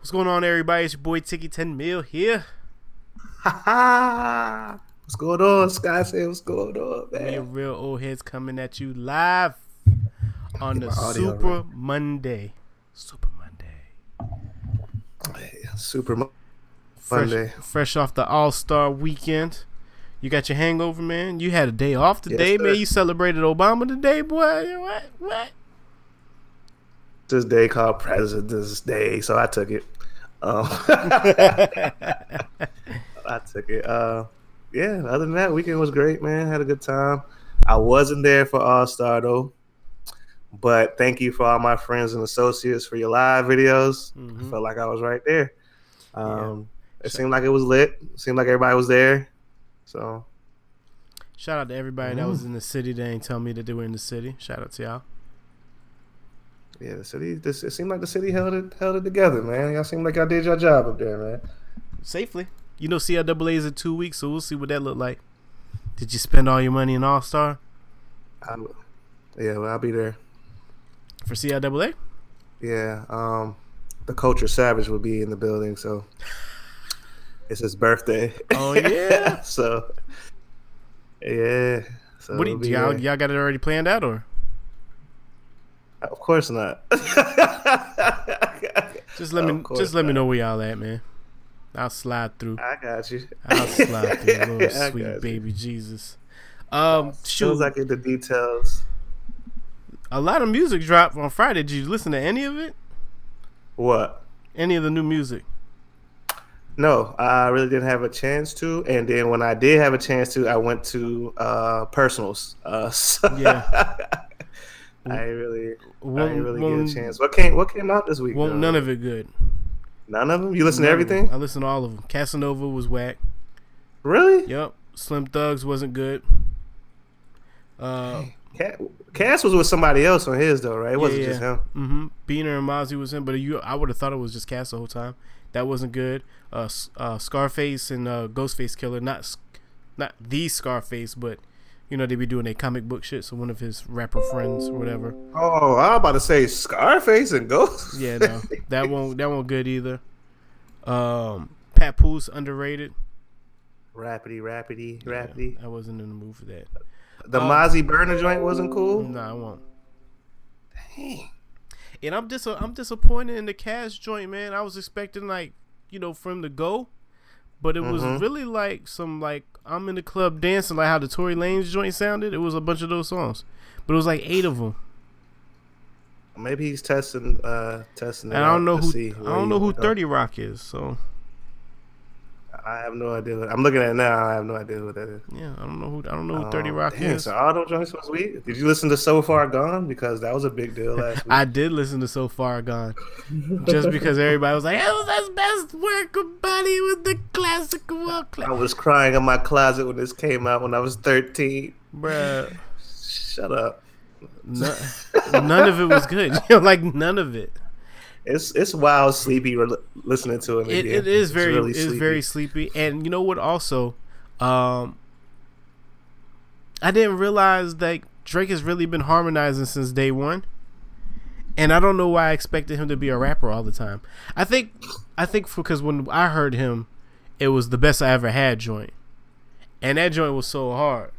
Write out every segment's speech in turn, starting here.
What's going on, everybody? It's your boy Tiki 10 Mil here. Ha ha! What's going on, Sky? Say what's going on, man? and real old heads coming at you live on the Get my audio Super right. Monday. Super Monday. Hey, Super Mo- Fresh, Monday. fresh off the All Star weekend. You got your hangover, man. You had a day off today, Yes, man. You celebrated Obama today, boy. What? What? This day called President's Day, so I took it. Um, I took it. Uh, yeah. Other than that, weekend was great, man. Had a good time. I wasn't there for All Star though, but thank you for all my friends and associates for your live videos. Mhm. Felt like I was right there. Um, It seemed like it was lit. seemed like everybody was there. So Shout out to everybody that was in the city. They ain't tell me that they were in the city. Shout out to y'all. Yeah, the city. This it seemed like the city held it held it together, man. Y'all seemed like y'all did your job up there, man. Safely. You know, CIAA is in two weeks, so we'll see what that look like. Did you spend all your money in All Star yeah, well, I'll be there. for CIAA? Yeah, um, the culture savage will be in the building, so it's his birthday. Oh, yeah? so yeah. So what do, you, y'all, y'all got it already planned out, or Of course not. just let me just let me know where y'all at, man. I'll slide through. I got you. I'll slide through, little sweet baby Jesus. Um, As soon shoot, as I get the details. a lot of music dropped on Friday. Did you listen to any of it? What? Any of the new music? No, I really didn't have a chance to. And then when I did have a chance to, I went to uh, personals. Uh, so Yeah. I ain't really, I Won't, ain't really won't- get a chance. What came? What came out this week? won't though? none of it good. None of them. You listen to None them. everything? I listened to all of them. Casanova was whack. Really? Yep. Slim Thugs wasn't good. Uh, Ca- Cass was with somebody else on his though, right? It wasn't yeah, just him. Mm-hmm. Beaner and Mozzy was in, but you, I would have thought it was just Cass the whole time. That wasn't good. Uh, uh, Scarface and uh, Ghostface Killah, not not the Scarface, but you know they be doing a comic book shit. So one of his rapper friends or whatever. Oh, I was about to say Scarface and Ghost. Yeah, no, that won't that won't good either. Um, Pat Poose underrated. Rapidy, rapidy, Yeah. I wasn't in the mood for that. The Uh, Mozzy Burner joint wasn't cool. No, I won't. Dang. And I'm dis- I'm disappointed in the Cash joint, man. I was expecting like you know for him to go, but it was Mhm. really like some like I'm in the club dancing, like how the Tory Lanez joint sounded. It was a bunch of those songs, but it was like eight of them. Maybe he's testing, uh, testing. it And I don't know who I don't know who. Thirty Rock is. So I have no idea. I'm looking at it now. I have no idea what that is. yeah, I don't know who I don't know who oh, Thirty Oh, Rock dang, is. So all those joints was weak. Did you listen to So Far Gone? Because that was a big deal last week. I did listen to So Far Gone, just because everybody was like, "That was his best work, buddy, with the classic work." I was crying in my closet when this came out when I was 13. Bruh, Shut up. none, none of it was good. Like none of it. It's it's wild sleepy re- listening to it. It, it is very really it's sleepy. very sleepy. And you know what? Also, um, I didn't realize that Drake has really been harmonizing since day one. And I don't know why I expected him to be a rapper all the time. I think I think because when I heard him, it was the best I ever had joint, and that joint was so hard.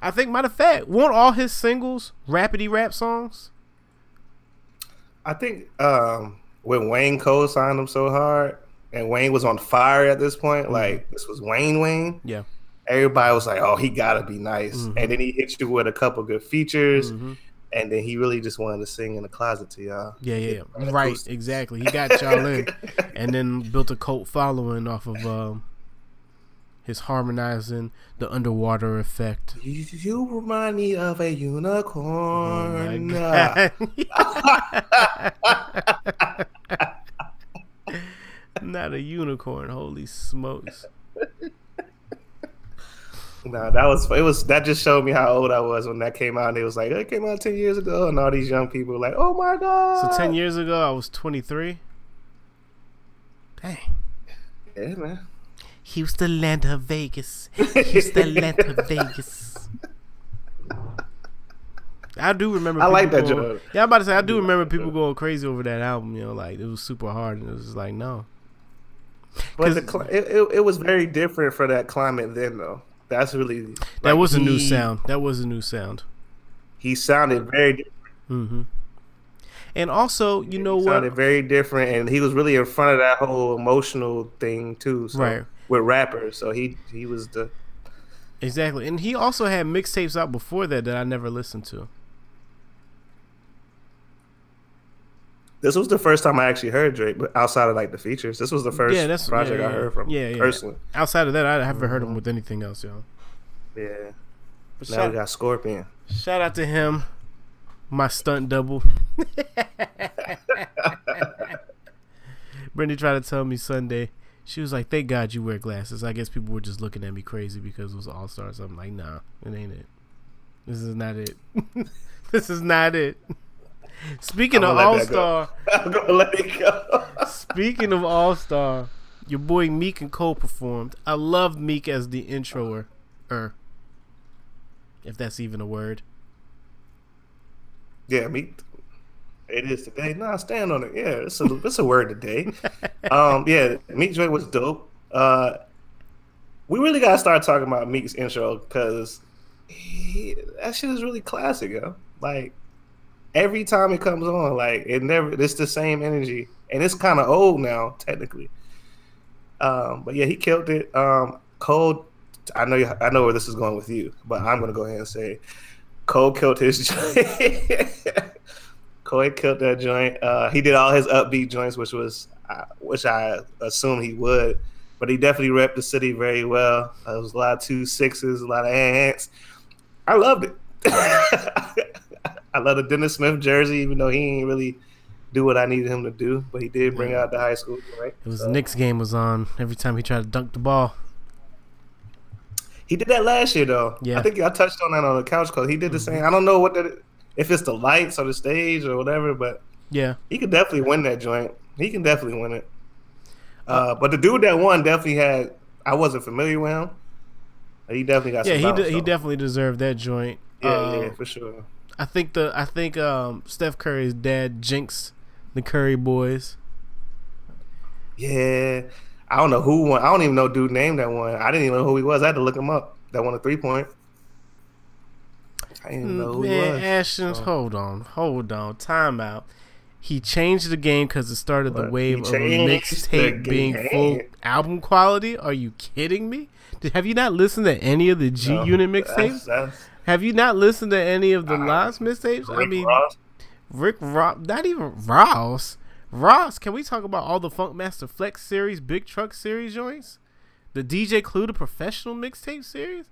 I think matter of fact, weren't all his singles rapidy rap songs? I think um, when Wayne Cole signed him so hard, and Wayne was on fire at this point, like this was Wayne Wayne. Yeah. Everybody was like, "Oh, he gotta be nice," Mhm. and then he hit you with a couple good features, hmm and then he really just wanted to sing in the closet to y'all. Yeah, yeah, yeah. Right, exactly. He got y'all in, and then built a cult following off of um, his harmonizing the underwater effect. You, you remind me of a Oh unicorn. my uh. God. Not a unicorn. Holy smokes! No, that was it. Was that just showed me how old I was when that came out? And it was like it came out ten years ago, and all these young people were like, "Oh my god!" So ten years ago, I was twenty three. Dang. Yeah, man. Houston, Atlanta, Vegas. Houston, Atlanta, Vegas. I do remember. I like that going- joke. Yeah, I'm about to say I do do remember that people going crazy over that album. You know, like it was super hard, and it was like no. But the cli- it, it, it was very different for that climate then, though. That's really That was a new he- sound. That was a new sound. He sounded very different. hmm And also, you know he what? sounded very different, and he was really in front of that whole emotional thing too. So, Right. With rappers, so he he was the Exactly, and he also had mixtapes out before that that I never listened to. This was the first time I actually heard Drake, but outside of like the features, this was the first Yeah, that's- project yeah, I heard from Yeah, yeah. personally. Outside of that, I haven't heard him mm-hmm. with anything else, yo. Yeah. But Now shout, we got Scorpion. shout out to him, my stunt double. Brittany tried to tell me Sunday. She was like, "Thank God you wear glasses." I guess people were just looking at me crazy because it was All Stars. I'm like, "Nah, it ain't it. This is not it. this is not it." Speaking of All. Star, I'm gonna let it go. Speaking of All Star, your boy Meek and Cole performed. I love Meek as the introer, er, if that's even a word. yeah, me. It is today. I stand on it. Yeah, it's a it's a word today. um, yeah, Meek Drake was dope. Uh, we really gotta start talking about Meek's intro because that shit is really classic, yo. Like every time it comes on, like it never. It's the same energy, and it's kind of old now, technically. Um, but yeah, he killed it. Um, Cole, I know you, I know where this is going with you, but I'm gonna go ahead and say Cole killed his joint. Killed that joint. Uh, he did all his upbeat joints, which was uh, which I assume he would, but he definitely repped the city very well. Uh, there was a lot of two sixes, a lot of ants. I loved it. I love the Dennis Smith jersey, even though he ain't really do what I needed him to do, but he did bring out the high school joint. It was So- the Knicks game was on every time he tried to dunk the ball. He did that last year though. Yeah. I think I touched on that on the couch cause he did the same. I don't know what that if it's the lights or the stage or whatever, but Yeah, he could definitely win that joint. He can definitely win it. Uh, but the dude that won definitely had. I wasn't familiar with him. He definitely got. yeah, some he bounce, de- he definitely deserved that joint. Yeah, Um, yeah, for sure. I think the I think um, Steph Curry's dad jinxed the Curry boys. Yeah, I don't know who won. I don't even know dude name that one. I didn't even know who he was. I had to look him up. That won a three point. I didn't know who he Man, was. Ashton, So- hold on, hold on, time out. He changed the game because it started the wave of mixtape being full album quality. Are you kidding me? Did, have you not listened to any of the G No, Unit mixtapes? Have you not listened to any of the Uh, last mixtapes? I mean, Ross? Rick Ross, not even Ross. Ross, can we talk about all the Funkmaster Flex series, Big Truck series joints? The DJ Clue, the professional mixtape series?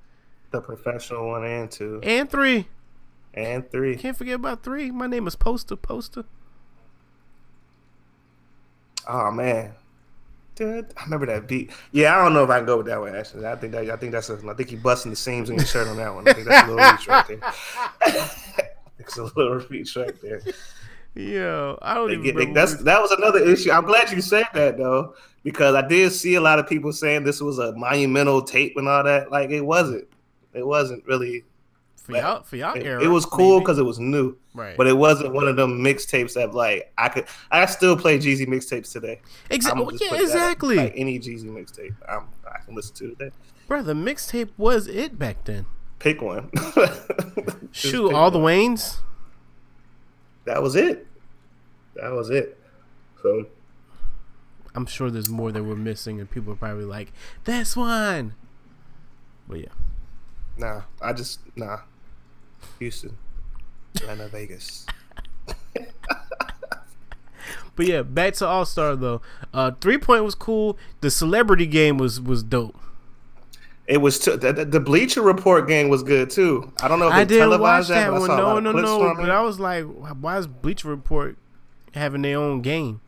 The professional one and two And three. and three. Can't forget about three. My name is Poster Poster. Oh man, Dude, I remember that beat. Yeah, I don't know if I can go with that one. Actually, I think that I think that's a, I think he busting the seams in your shirt on that one. I think that's a little reach right there. it's a little reach right there. Yo, I don't They even remember. that's that was another issue. I'm glad you said that though, because I did see a lot of people saying this was a monumental tape and all that. Like it wasn't. It wasn't really. for y'all, for y'all It, era. it was cool because it was new, right. but it wasn't one of them mixtapes that like I could. I still play Jeezy mixtapes today. exactly. Yeah, that exactly. Like any Jeezy mixtape, I'm, I can listen to today. Bro, the mixtape was it back then. Pick one. Shoot, pick all the. Waynes. That was it. That was it. So I'm sure there's more that we're missing, and people are probably like, "That's one." But yeah, nah, I just nah. Houston, Atlanta, Vegas. but yeah, back to All Star though. Uh, three point was cool. The celebrity game was was dope. It was t- the, the- the Bleacher Report game was good too. I don't know if they I didn't watch televised that but I one. saw No, no, no. from But. I was like, why is Bleacher Report having their own game?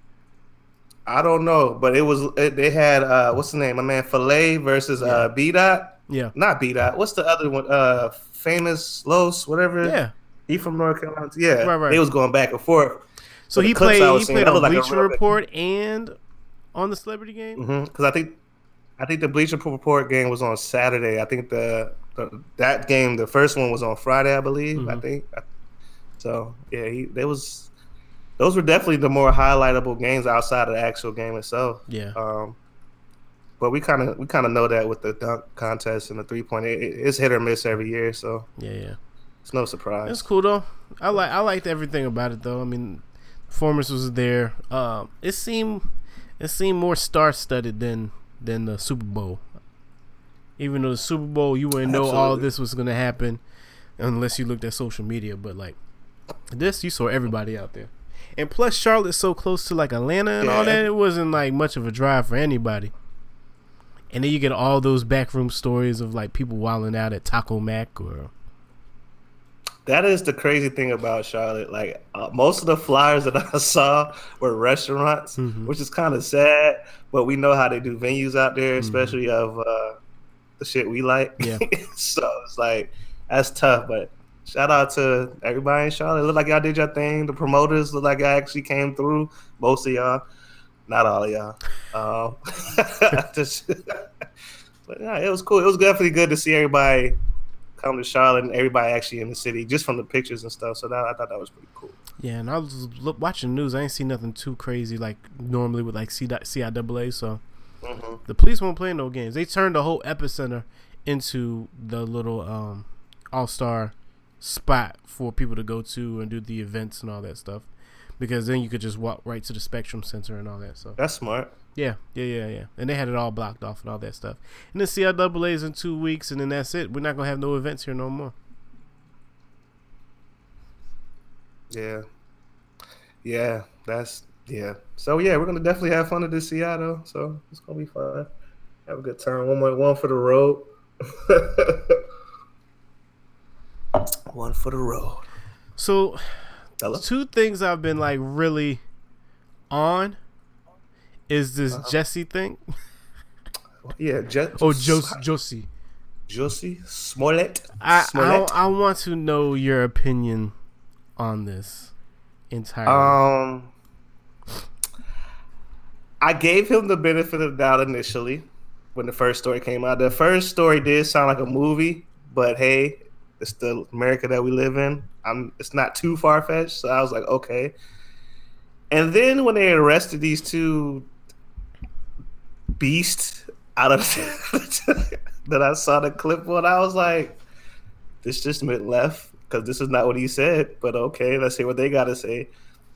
I don't know, but it was it, they had uh what's the name? My man Filet versus uh B Dot. Yeah, Not B Dot. What's the other one? Uh, famous Los, whatever. yeah. He from North Carolina. Yeah, Right, right. They was going back and forth. So he played. He seeing, played on like Bleacher Report and on the celebrity game. Because Mm-hmm. I think, I think the Bleacher Report game was on Saturday. I think the, the that game, the first one was on Friday, I believe. I Mhm. think. So yeah, he they was those were definitely the more highlightable games outside of the actual game itself. Yeah. Um, but we kind of we kind of know that with the dunk contest and the three point, it, it's hit or miss every year. So Yeah, yeah. it's no surprise. It's cool though. I like I liked everything about it though. I mean, performance was there. Um, it seemed it seemed more star studded than than the Super Bowl. Even though the Super Bowl, you wouldn't know all this was gonna happen unless you looked at social media. But like this, you saw everybody out there. And plus, Charlotte's so close to like Atlanta and all that. It wasn't like much of a drive for anybody. And then you get all those backroom stories of like people wilding out at Taco Mac or That is the crazy thing about Charlotte. Like uh, most of the flyers that I saw were restaurants, Mhm. which is kind of sad. But we know how they do venues out there, Mhm. especially of uh, the shit we like. Yeah. so it's like that's tough. But shout out to everybody in Charlotte. Look like y'all did your thing. The promoters look like y'all actually came through. Most of y'all, not all of y'all. Um, just, but yeah, it was cool. It was definitely good to see everybody come to Charlotte and everybody actually in the city, just from the pictures and stuff. So that, I thought that was pretty cool. Yeah, and I was look, watching the news. I ain't see nothing too crazy like normally with like C- CIAA. So hmm the police won't play no games. They turned the whole epicenter into the little um, all star spot for people to go to and do the events and all that stuff. Because then you could just walk right to the Spectrum Center and all that stuff. That's smart. Yeah, yeah, yeah, yeah. And they had it all blocked off and all that stuff. And then CIAA is in two weeks, and then that's it. We're not gonna have no events here no more. Yeah, yeah, that's yeah. So yeah, we're gonna definitely have fun at this Seattle. So it's gonna be fun. Have a good time. One more, one for the road. one for the road. So Hello? two things I've been like really on is this Uh-huh. Jesse thing. Yeah, Je- Oh, Jos- Jussie. Jussie Smollett. I, I Smollett. I want to know your opinion on this entirely. Um, I gave him the benefit of the doubt initially when the first story came out. The first story did sound like a movie, but hey, it's the America that we live in. I'm. It's not too far fetched, so I was like, okay. And then when they arrested these two beasts out of that I saw the clip on, I was like, this just went left because this is not what he said. But okay, let's hear what they got to say.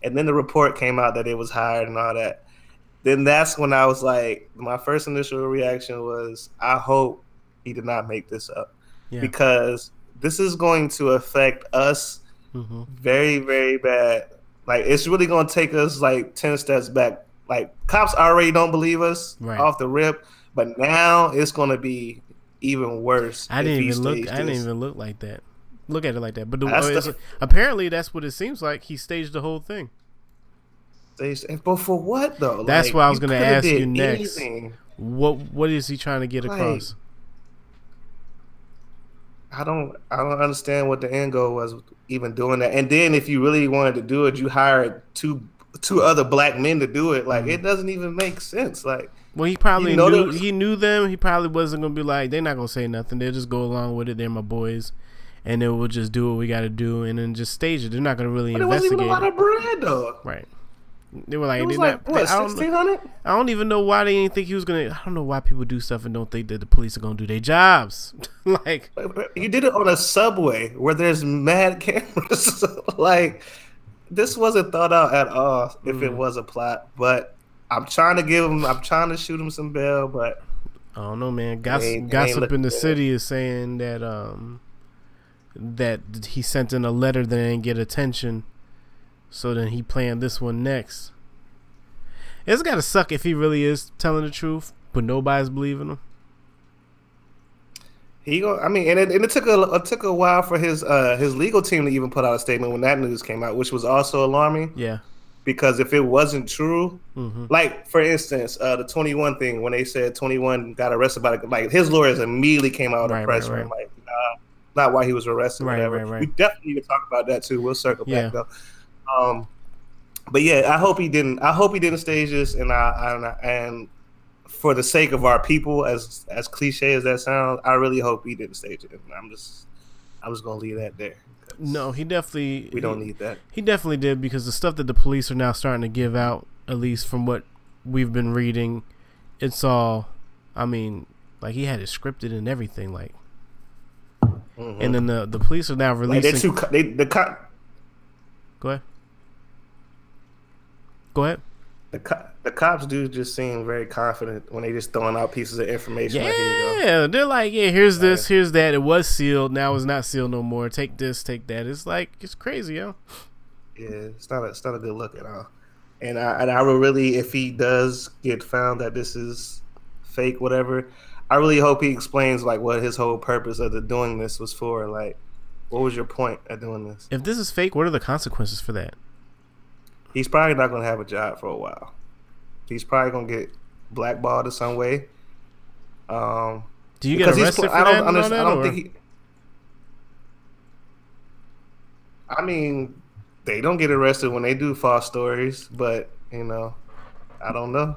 And then the report came out that it was hired and all that. Then that's when I was like, my first initial reaction was, I hope he did not make this up yeah. because this is going to affect us hmm very, very bad. Like it's really going to take us like ten steps back. Like cops already don't believe us Right. off the rip, but now it's going to be even worse. I didn't even look. I didn't even look like that. Look at it like that. But the, That's uh, the- apparently, that's what it seems like. He staged the whole thing. Staged- But for what though? That's Like, what I was gonna ask you next. anything. What What is he trying to get Like, across? I don't I don't understand what the end goal was even doing that. And then if you really wanted to do it, you hired two two other black men to do it. Like Mhm. it doesn't even make sense. Like Well, he probably You know knew. those- He knew them. He probably wasn't gonna be like, they're not gonna say nothing. They'll just go along with it. They're my boys, and then we'll just do what we got to do, and then just stage it. They're not gonna really but it wasn't even investigate. a lot of bread though. Right. They were like, It was like not, what I don't sixteen hundred? I don't even know why they didn't think he was gonna. I don't know why people do stuff and don't think that the police are gonna do their jobs. like, You did it on a subway where there's mad cameras. like this wasn't thought out at all. If it Mm. was a plot, but I'm trying to give him. I'm trying to shoot him some bail, but I don't know, man. Gossip, ain't- gossip in the city is saying that um that he sent in a letter that didn't get attention, so then he planned this one next. It's gotta suck if he really is telling the truth, but nobody's believing him. He go. I mean, and it, and it took a it took a while for his uh his legal team to even put out a statement when that news came out, which was also alarming Yeah. because if it wasn't true, hmm like for instance, uh the twenty one thing when they said twenty one got arrested by the, like his lawyers immediately came out Right, and press right, room like nah, not why he was arrested, Right, whatever. right, right. We definitely need to talk about that too. We'll circle Yeah. back though. Um, but yeah, I hope he didn't. I hope he didn't stage this, and I, I and for the sake of our people, as as cliche as that sounds, I really hope he didn't stage it. I'm just I'm just gonna leave that there. No, he definitely. We don't he, need that. He definitely did because the stuff that the police are now starting to give out, at least from what we've been reading, it's all. I mean, like he had it scripted and everything, like. Mm-hmm. And then the the police are now Like they releasing. too. They the cop. Go ahead. Go ahead. The, co- the cops do just seem very confident when they just throwing out pieces of information. Like, here you go. Yeah, they're like, yeah, here's this, here's that. It was sealed, now it's not sealed no more. Take this, take that. It's like it's crazy, yo. Yeah, it's not a, it's not a good look at all. And I and I would really, if he does get found that this is fake, whatever, I really hope he explains like what his whole purpose of the doing this was for. Like, what was your point at doing this? If this is fake, what are the consequences for that? He's probably not going to have a job for a while. He's probably going to get blackballed in some way. Um, Do you get arrested for I that? don't all understand. that, I don't or- think he. I mean, they don't get arrested when they do false stories, but you know, I don't know.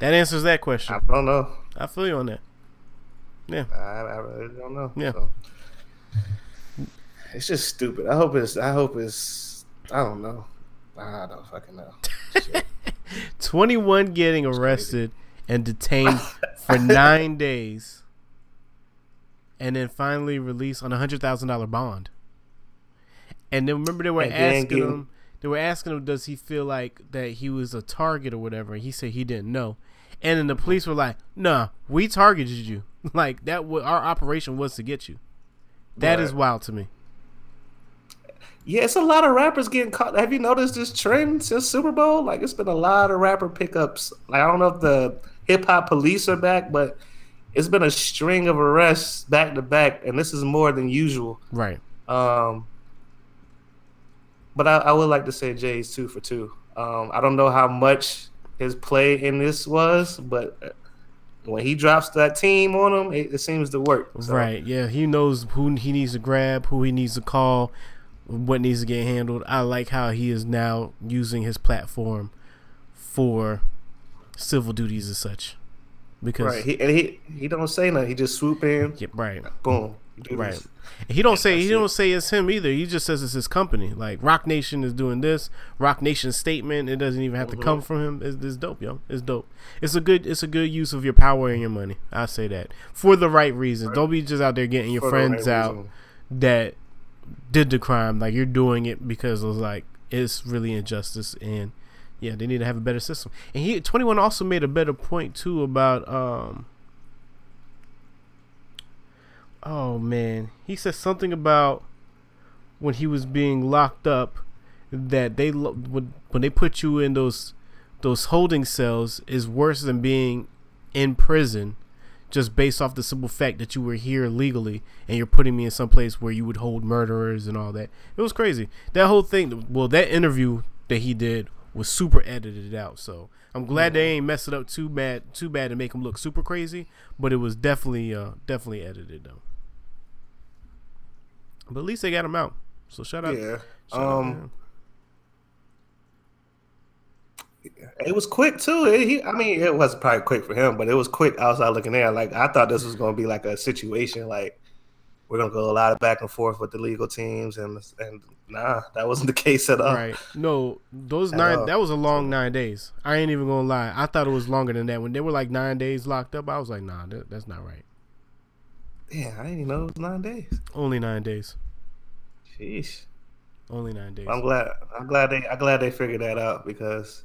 that answers that question. I don't know. I feel you on that. Yeah. I, I really don't know. Yeah. So, it's just stupid. I hope it's. I hope it's. I don't know. I don't fucking know. 21 getting arrested and detained for nine days and then finally released on a hundred thousand dollar bond. And then remember they were And asking getting- him they were asking him does he feel like that he was a target or whatever and he said he didn't know. And then the police were like, "Nah, we targeted you. like that wa- our operation was to get you." That is Right. wild to me. Yeah, it's a lot of rappers getting caught. Have you noticed this trend since Super Bowl? Like, it's been a lot of rapper pickups. Like, I don't know if the hip hop police are back, but it's been a string of arrests back to back, and this is more than usual. Right. Um, but I, I would like to say Jay's two for two. Um, I don't know how much his play in this was, but when he drops that team on him, it, it seems to work. So, Right. Yeah, he knows who he needs to grab, who he needs to call, what needs to get handled. I like how he is now using his platform for civil duties and such. Because Right. He, and he he don't say nothing. He just swoop in, yeah, right. boom. Right. this. He don't say he it. don't say it's him either. He just says it's his company. Like Roc Nation is doing this. Roc Nation statement. It doesn't even have to Mm-hmm. come from him. It's, it's dope, yo. It's dope. It's a good. It's a good use of your power and your money. I say that for the right reasons. Don't be just out there getting your For the right friends out reason. that did the crime. Like you're doing it because of like it's really injustice and yeah, they need to have a better system. And he 21 also made a better point too about um Oh man, he said something about when he was being locked up that they when they put you in those those holding cells is worse than being in prison just based off the simple fact that you were here legally and you're putting me in some place where you would hold murderers and all that. It was crazy. That whole thing, well, that interview that he did was super edited out. So I'm glad they ain't mess it up too bad, too bad to make him look super crazy. But it was definitely, uh, definitely edited though. But at least they got him out. So shout out. Yeah. shout to Um, him. It was quick too. It- he, I mean, it was probably quick for him, but it was quick outside looking in. Like I thought this was going to be like a situation like we're going to go a lot of back and forth with the legal teams, and and nah, that wasn't the case at all. Right. No, those At nine. all. That was a long nine days. I ain't even gonna lie. I thought it was longer than that. When they were like nine days locked up, I was like, nah, that, that's not right. Yeah, I didn't even know it was nine days. Only nine days. Sheesh. Only nine days. I'm glad. I'm glad they. I'm glad they figured that out because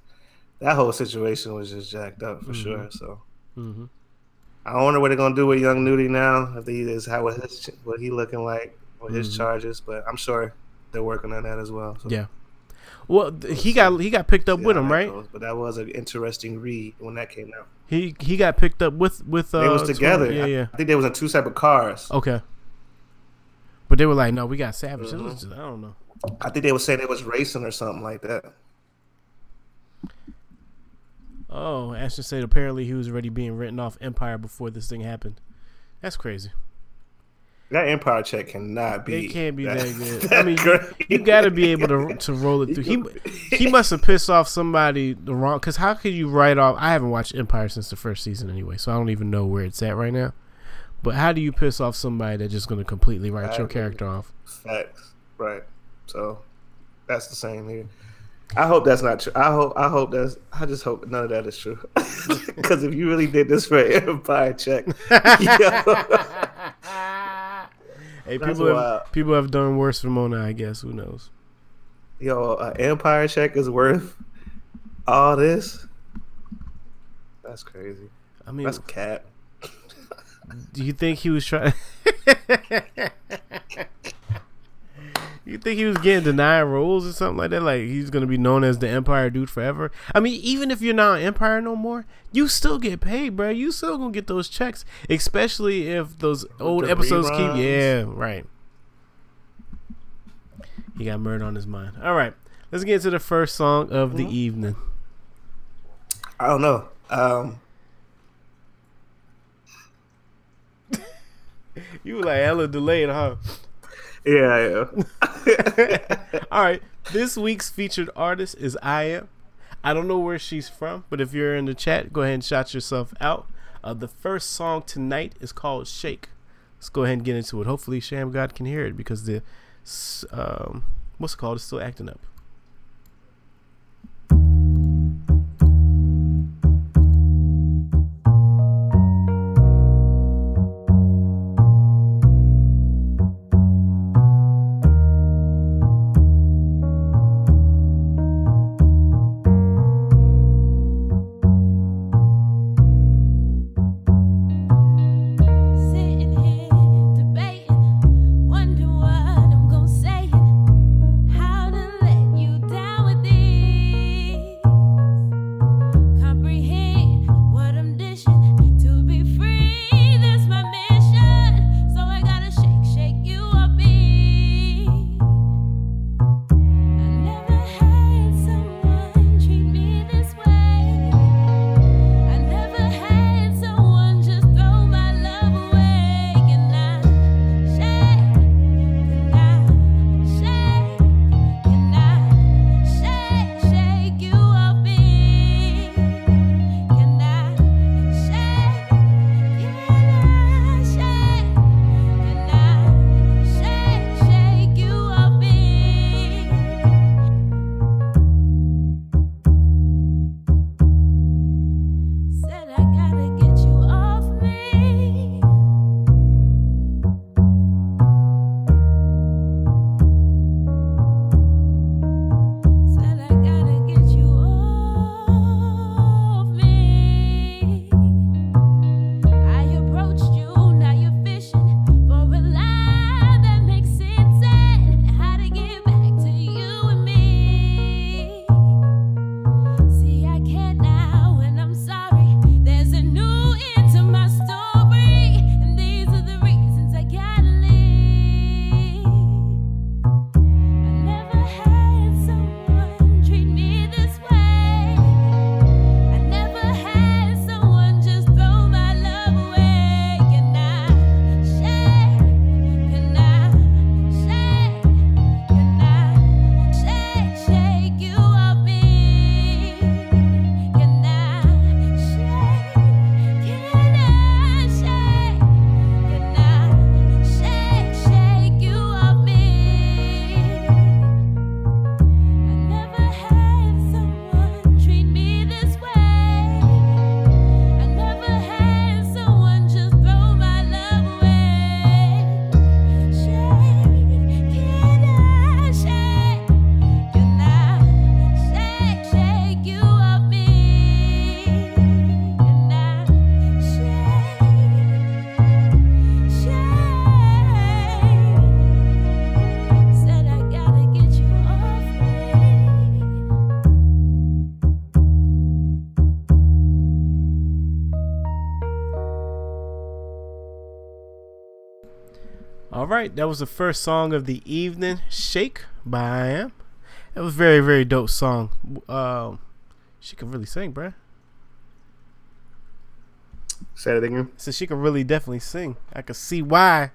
that whole situation was just jacked up for Mhm. sure. So hmm I wonder what they're gonna do with Young Nudy now. If he is how what his what he looking like with his Mhm. charges, but I'm sure they're working on that as well. So. Yeah. Well, he got he got picked up See with him, right? goes. But that was an interesting read when that came out. He he got picked up with with. Uh, they was together. Yeah, I- yeah. I think they was in two separate cars. Okay. But they were like, no, we got Savage. Mhm. I don't know. I think they were saying it was racing or something like that. Oh, Ashton said apparently he was already being written off Empire before this thing happened. That's crazy. That Empire check cannot be. It can't be that, good. that I mean, you, great. you got to be able to to roll it through. He he must have pissed off somebody the wrong. Because how could you write off? I haven't watched Empire since the first season anyway, so I don't even know where it's at right now. But how do you piss off somebody that's just going to completely write your character off? Facts, right? So that's the same here. I hope that's not true. I hope. I hope that's. I just hope none of that is true. Because if you really did this for Empire check, hey, people have, people have done worse for Mona. I guess who knows? Yo, an Empire check is worth all this. That's crazy. I mean, that's cat. do you think he was trying? You think he was getting denied roles or something like that? Like he's gonna be known as the Empire dude forever? I mean, even if you're not Empire no more, you still get paid, bro. You still gonna get those checks, especially if those old episodes reruns. keep. Yeah, right. He got murder on his mind. All right, let's get to the first song of mm-hmm. the evening. I don't know. Um, you were like hella delayed, huh? Yeah, yeah. All right. This week's featured artist is am. I don't know where she's from, but if you're in the chat, go ahead and shout yourself out. Uh, the first song tonight is called Shake. Let's go ahead and get into it. Hopefully, Sham God can hear it because the um, what's it called is still acting up. Right, that was the first song of the evening, "Shake" by I Am. It was very, very dope song. Um, she can really sing, bruh. Say it again. So she can really definitely sing. I could see why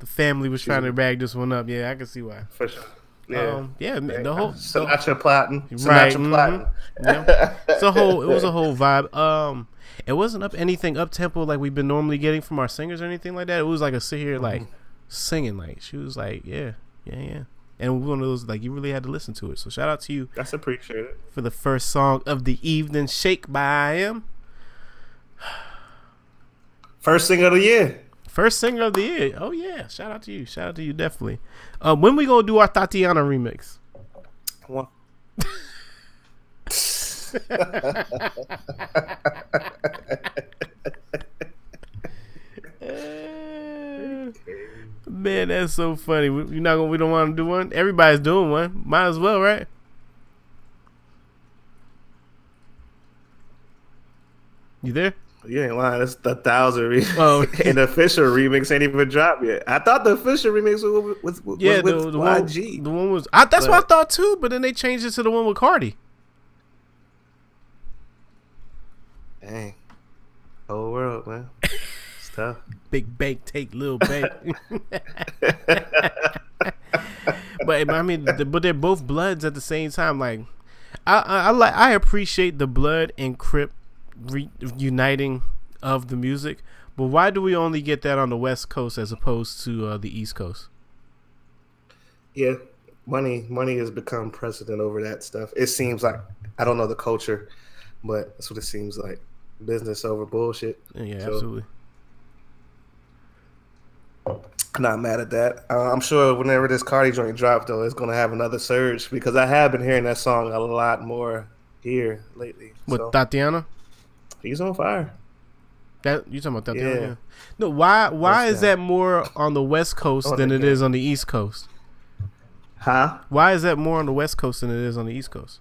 the family was trying to bag this one up. Yeah, I can see why. For sure. Yeah, um, yeah, the whole Sinatra plotting, Sinatra right, mm-hmm. Yeah. it's a whole. It was a whole vibe. Um, it wasn't up anything up tempo like we've been normally getting from our singers or anything like that. It was like a sit here like mm-hmm. Singing. Like she was like, yeah, yeah, yeah. And one of those like you really had to listen to it. So shout out to you. That's appreciated for the first song of the evening, "Shake" by him. First single of the year. First single of the year. Oh yeah, shout out to you. Shout out to you definitely. Um, when we gonna do our Thotiana remix? Well. Man, that's so funny. We, are not gonna. We don't want to do one. Everybody's doing one. Might as well, right? You there? You ain't lying. It's the thousand. Re- oh, and the official remix ain't even dropped yet. I thought the official remix was with, with, yeah, with the, the YG. One, the one was. I, that's but, what I thought too. But then they changed it to the one with Cardi. Dang, whole world, man. It's tough. Big bank take little bank. but I mean, the, but they're both Bloods at the same time. Like, I, I, I like I appreciate the Blood and Crip reuniting of the music. But why do we only get that on the West Coast as opposed to uh, the East Coast? Yeah, money money has become precedent over that stuff. It seems like I don't know the culture, but that's what it seems like. Business over bullshit. Yeah, so, absolutely. Not mad at that. Uh, I'm sure whenever this Cardi joint drops, though, it's gonna have another surge because I have been hearing that song a lot more here lately. With so. Thotiana. He's on fire. That you talking about that? Yeah. yeah. No, why? Why What's is that? that? more on the West Coast oh, than it is on the East Coast? Huh? Why is that more on the West Coast than it is on the East Coast?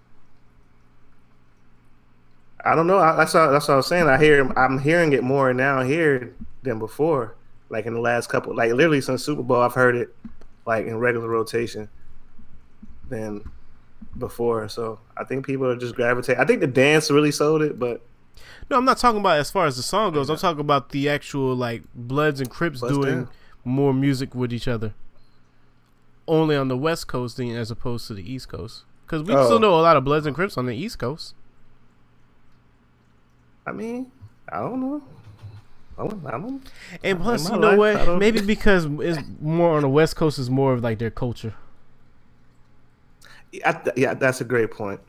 I don't know. I, that's what, that's what I was saying. I hear I'm hearing it more now here than before. Like in the last couple, like literally since Super Bowl, I've heard it like in regular rotation than before. So I think people are just gravitating. I think the dance really sold it, but no, I'm not talking about as far as the song goes. I'm talking about the actual like Bloods and Crips doing down. more music with each other. Only on the West Coast thing as opposed to the East Coast. Because we oh. still know a lot of Bloods and Crips on the East Coast. I mean, I don't know. I don't, I don't, and plus, you know life, what? Maybe because it's more on the West Coast is more of like their culture. Yeah, yeah, that's a great point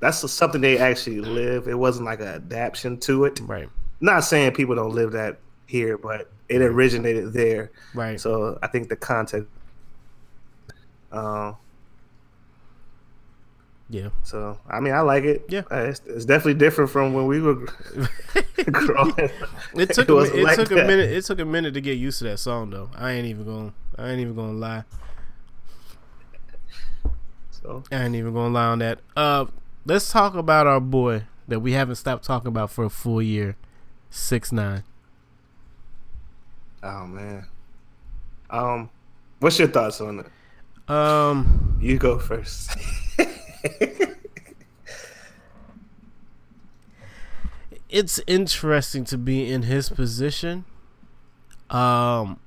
that's something they actually live. It wasn't like an adaptation to it. Right. Not saying people don't live that here, but it originated there. Right. So I think the context. Uh, yeah. So I mean, I like it. Yeah. Uh, it's, it's, definitely different from when we were growing. it took it, a, it like took that. a minute. It took a minute to get used to that song, though. I ain't even going. to I ain't even gonna lie. So I ain't even gonna lie on that. Uh, let's talk about our boy that we haven't stopped talking about for a full year, six nine. Oh man. Um, what's your thoughts on it? Um, you go first. it's interesting to be in his position. Um,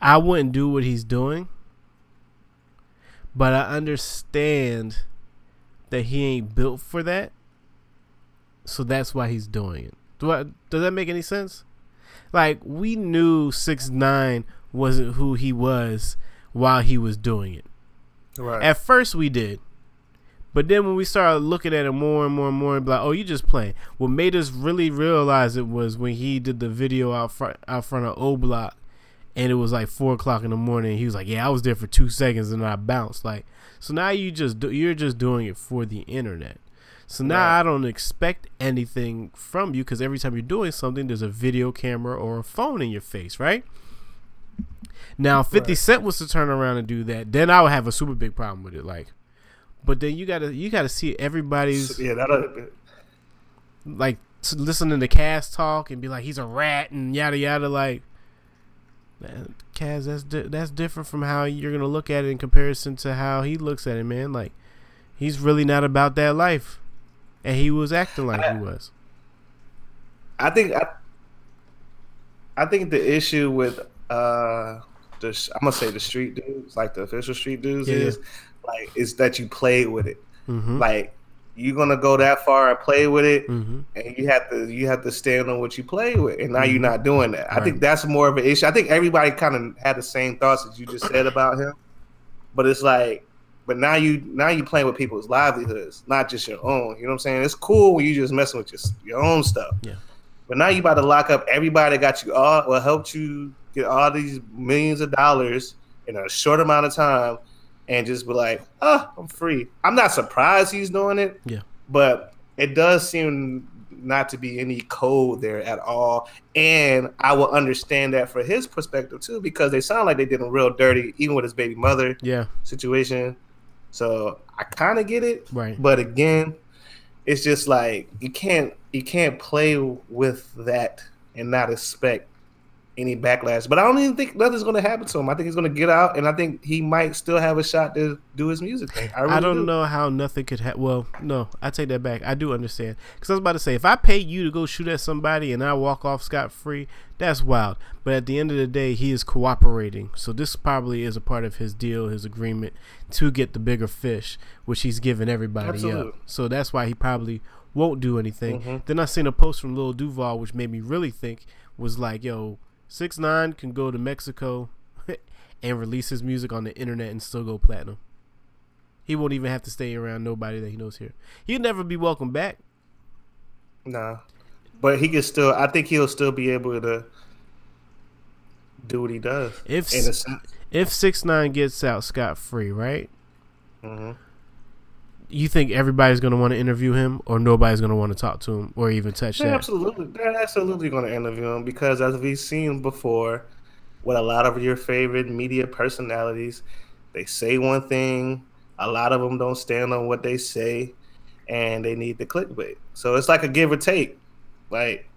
I wouldn't do what he's doing, but I understand that he ain't built for that. So that's why he's doing it. Do I, does that make any sense? Like we knew six nine wasn't who he was while he was doing it. Right. At first we did. But then when we started looking at it more and more and more, and like, oh, you just playing. What made us really realize it was when he did the video out front out front of O Block, and it was like four o'clock in the morning. he was like, "Yeah, I was there for two seconds and I bounced." Like, so now you just do, you're just doing it for the internet. So now right. I don't expect anything from you because every time you're doing something, there's a video camera or a phone in your face, right? Now, Fifty right. Cent was to turn around and do that, then I would have a super big problem with it. Like, but then you gotta you gotta see everybody's yeah that like listening to Cass talk and be like he's a rat and yada yada like Kaz, that's di- that's different from how you're gonna look at it in comparison to how he looks at it, man. Like he's really not about that life, and he was acting like I, he was. I think I, I think the issue with uh, the I'm gonna say the street dudes, like the official street dudes, Yeah, yeah. is like is that you play with it. Mm-hmm. Like you're gonna go that far and play with it, mm-hmm. and you have to you have to stand on what you play with, and now Mhm. you're not doing that. I think that's more of an issue. I think everybody kind of had the same thoughts as you just said about him, but it's like, but now you now you playing with people's livelihoods, not just your own. You know what I'm saying? It's cool when you just messing with your your own stuff. Yeah. But now you about to lock up everybody that got you all well helped you get all these millions of dollars in a short amount of time and just be like, oh, I'm free. I'm not surprised he's doing it. Yeah. But it does seem not to be any code there at all. And I will understand that for his perspective too, because they sound like they did him real dirty, even with his baby mother Yeah. situation. So I kind of get it. Right. But again, it's just like you can't you can't play with that and not expect any backlash. But I don't even think nothing's going to happen to him. I think he's going to get out, and I think he might still have a shot to do his music thing. I, really I don't do. know how nothing could happen. Well, no, I take that back. I do understand because I was about to say if I pay you to go shoot at somebody and I walk off scot free, that's wild. But at the end of the day, he is cooperating, so this probably is a part of his deal, his agreement to get the bigger fish, which he's giving everybody Absolutely. up. So that's why he probably won't do anything. Mhm. Then I seen a post from Lil Duval, which made me really think was like, yo, six nine can go to Mexico and release his music on the internet and still go platinum. He won't even have to stay around nobody that he knows here. He'll never be welcome back. Nah, but he can still. I think he'll still be able to do what he does. If if six nine gets out scot free, right? hmm You think everybody's gonna want to interview him, or nobody's gonna want to talk to him, or even touch They're that? absolutely, they're absolutely going to interview him because, as we've seen before, with a lot of your favorite media personalities, they say one thing. A lot of them don't stand on what they say, and they need the clickbait. So it's like a give or take. Like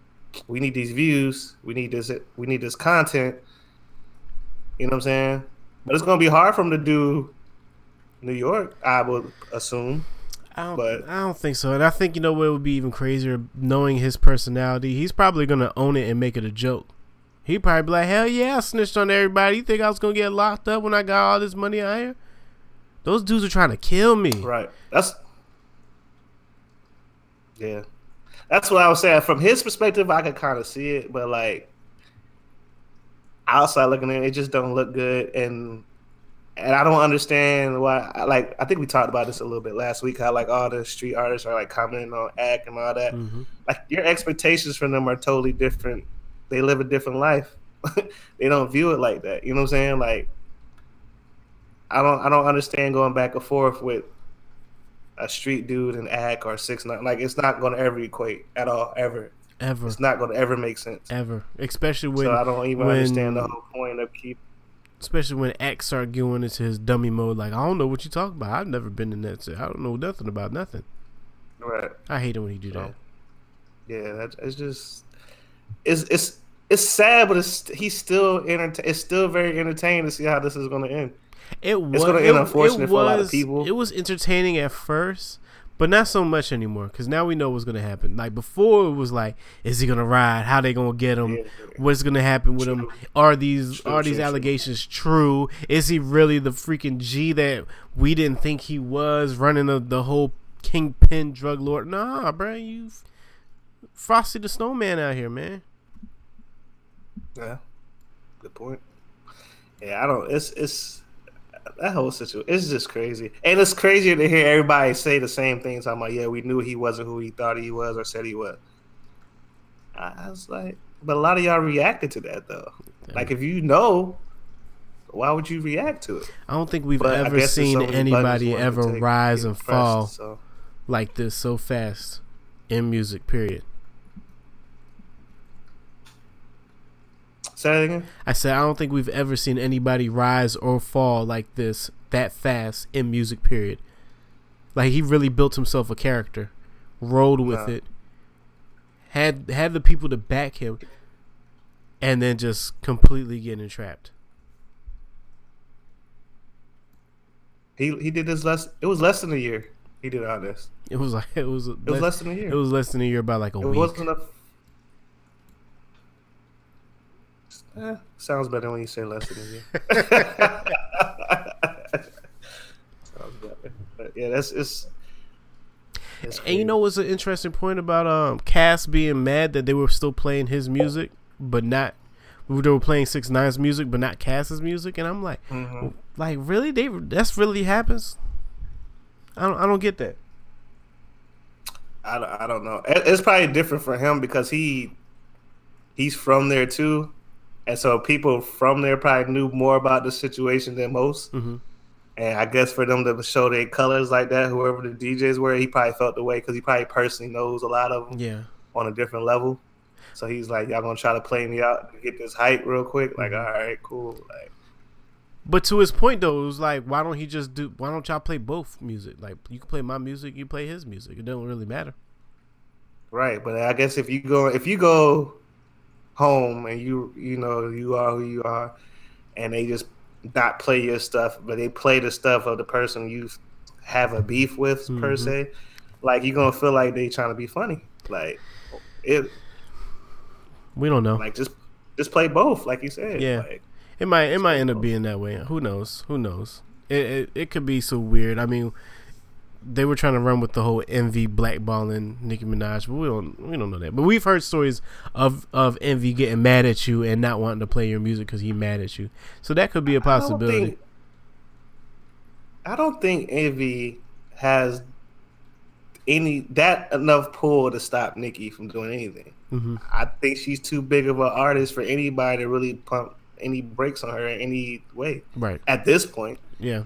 we need these views, we need this, we need this content. You know what I'm saying? But it's going to be hard for him to do New York. I would assume. I don't, but- I don't think so. And I think you know what would be even crazier, knowing his personality. He's probably gonna own it and make it a joke. He'd probably be like, "Hell yeah, I snitched on everybody. You think I was gonna get locked up when I got all this money out here? Those dudes are trying to kill me." Right. That's yeah. That's what I was saying. From his perspective, I could kind of see it, but like outside looking in, it just don't look good, and and I don't understand why. Like I think we talked about this a little bit last week. How like all the street artists are like commenting on act and all that. hmm Like your expectations from them are totally different. They live a different life. they don't view it like that. You know what I'm saying? Like I don't I don't understand going back and forth with a street dude and act or six nine. Like it's not gonna ever equate at all, ever. Ever, It's not gonna ever make sense. ever, especially when, so I don't even when- understand the whole point of keep especially when X start going into his dummy mode. Like, I don't know what you talking about. I've never been in that. shit. I don't know nothing about nothing. right. I hate it when he do that. yeah, that, it's just it's it's it's sad, but it's he's still enter- It's still very entertaining to see how this is gonna end. It was gonna it- end unfortunate it for a lot of was- people. It was entertaining at first, but not so much anymore because now we know what's gonna happen. Like before, it was like, is he gonna ride? How they gonna get him? What's gonna happen with him? Are these are these allegations true? Is he really the freaking G that we didn't think he was, running the, the whole kingpin drug lord? Nah, bro, you Frosty the Snowman out here, man. Yeah, good point. Yeah, I don't. It's it's that whole situation. It's just crazy, and it's crazier to hear everybody say the same thing. Talking about, yeah, we knew he wasn't who he thought he was or said he was. I was like, but a lot of y'all reacted to that though. Like, if you know, why would you react to it? I don't think we've But ever seen so many buttons anybody ever rise and fall So like this so fast in music. Period. Say that again. I said I don't think we've ever seen anybody rise or fall like this that fast in music. Period. Like he really built himself a character, rolled with No. it, had had the people to back him, and then just completely getting trapped. He he did this less. It was less than a year. He did all this. It was like it was It was less than a year. it was less than a year by like a It week. wasn't a. Eh, sounds better when you say less than a year. sounds better. But yeah, that's it's. it's And you know what's an interesting point about um Cass being mad that they were still playing his music, but not they were playing Six Nine's music, but not Cass's music, and I'm like, Mhm. like really? They that's really happens? I don't I don't get that. I, don't- I don't know. It's probably different for him because he he's from there too, and so people from there probably knew more about the situation than most. hmm And I guess for them to show their colors like that, whoever the DJs were, he probably felt the way because he probably personally knows a lot of them Yeah. on a different level. So he's like, "Y'all gonna try to play me out to get this hype real quick?" Like, Mhm. all right, cool. Like, But to his point though, it was like, why don't he just do? Why don't y'all play both music? Like you can play my music, you play his music. It don't really matter. right. But I guess if you go, if you go home and you, you know, you are who you are, and they just not play your stuff, but they play the stuff of the person you have a beef with per Mhm. se, like you're gonna feel like they trying to be funny. Like it, We don't know. like just just play both, like you said. Yeah. Like, It might it might end up being that way. Who knows? Who knows? It, it it could be so weird. I mean, they were trying to run with the whole Envy blackballing Nicki Minaj, but we don't we don't know that. But we've heard stories of of Envy getting mad at you and not wanting to play your music because he mad at you. So that could be a I don't possibility. think- I don't think Envy has any that enough pull to stop Nicki from doing anything. hmm I think she's too big of an artist for anybody to really pump any brakes on her in any way. Right? At this point, Yeah.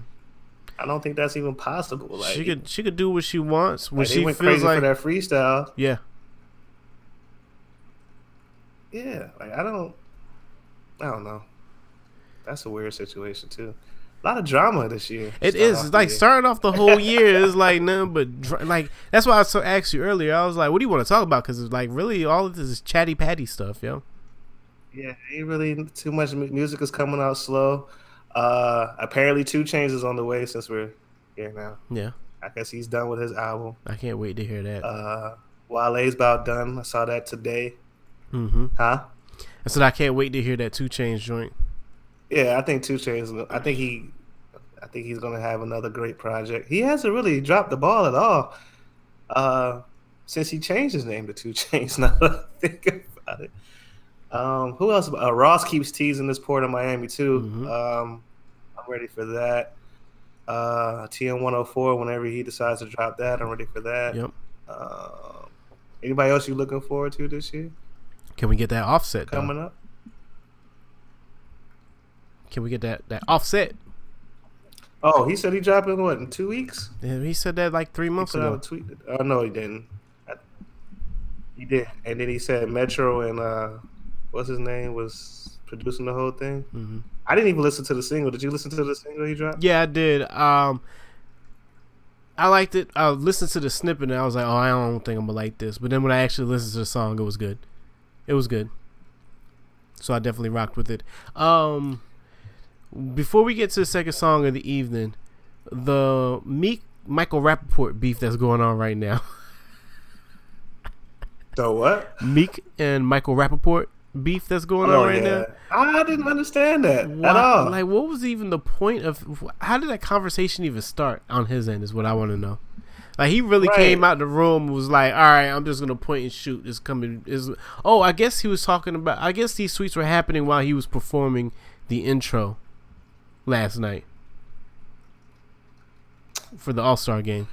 I don't think that's even possible. Like she could she could do what she wants when like, she went feels crazy like for that freestyle. yeah. Yeah, like I don't, I don't know. That's a weird situation too. A lot of drama this year. It is like year. starting off the whole year is like nothing but dr- like that's why I so asked you earlier. I was like, "What do you want to talk about?" Because it's like really all of this is chatty patty stuff, yo. Yeah, ain't really too much music is coming out slow. Uh apparently two Chainz is on the way since we're here now. Yeah, I guess he's done with his album. I can't wait to hear that. Uh Wale's about done. I saw that today. mm-hmm. Huh? I said I can't wait to hear that two Chainz joint. Yeah, I think Two Chainz. I think he, I think he's gonna have another great project. He hasn't really dropped the ball at all, uh, since he changed his name to Two Chainz. Now that I think about it, um, who else? Uh, Ross keeps teasing this port of Miami too. Mhm. Um, I'm ready for that. Uh, TM104. Whenever he decides to drop that, I'm ready for that. Yep. Um, anybody else you looking forward to this year Can we get that offset? Though? coming up? Can we get that that offset? Oh, he said he dropping what in two weeks. Yeah, he said that like three months ago. tweet. Oh no, he didn't. I- He did, and then he said Metro and uh, what's his name was producing the whole thing. hmm I didn't even listen to the single. Did you listen to the single he dropped? Yeah, I did. Um, I liked it. I listened to the snippet and I was like, "Oh, I don't think I'm gonna like this." But then when I actually listened to the song, it was good. It was good. So I definitely rocked with it. Um, before we get to the second song of the evening, the Meek Michael Rappaport beef that's going on right now. So what? Meek and Michael Rappaport beef that's going on oh, right now. I didn't understand that Why- at all. Like, what was even the point of? How did that conversation even start on his end? Is what I want to know. Like, he really Right. came out the room and was like, "All right, I'm just gonna point and shoot. This coming is." Oh, I guess he was talking about. I guess these tweets were happening while he was performing the intro last night for the All Star game.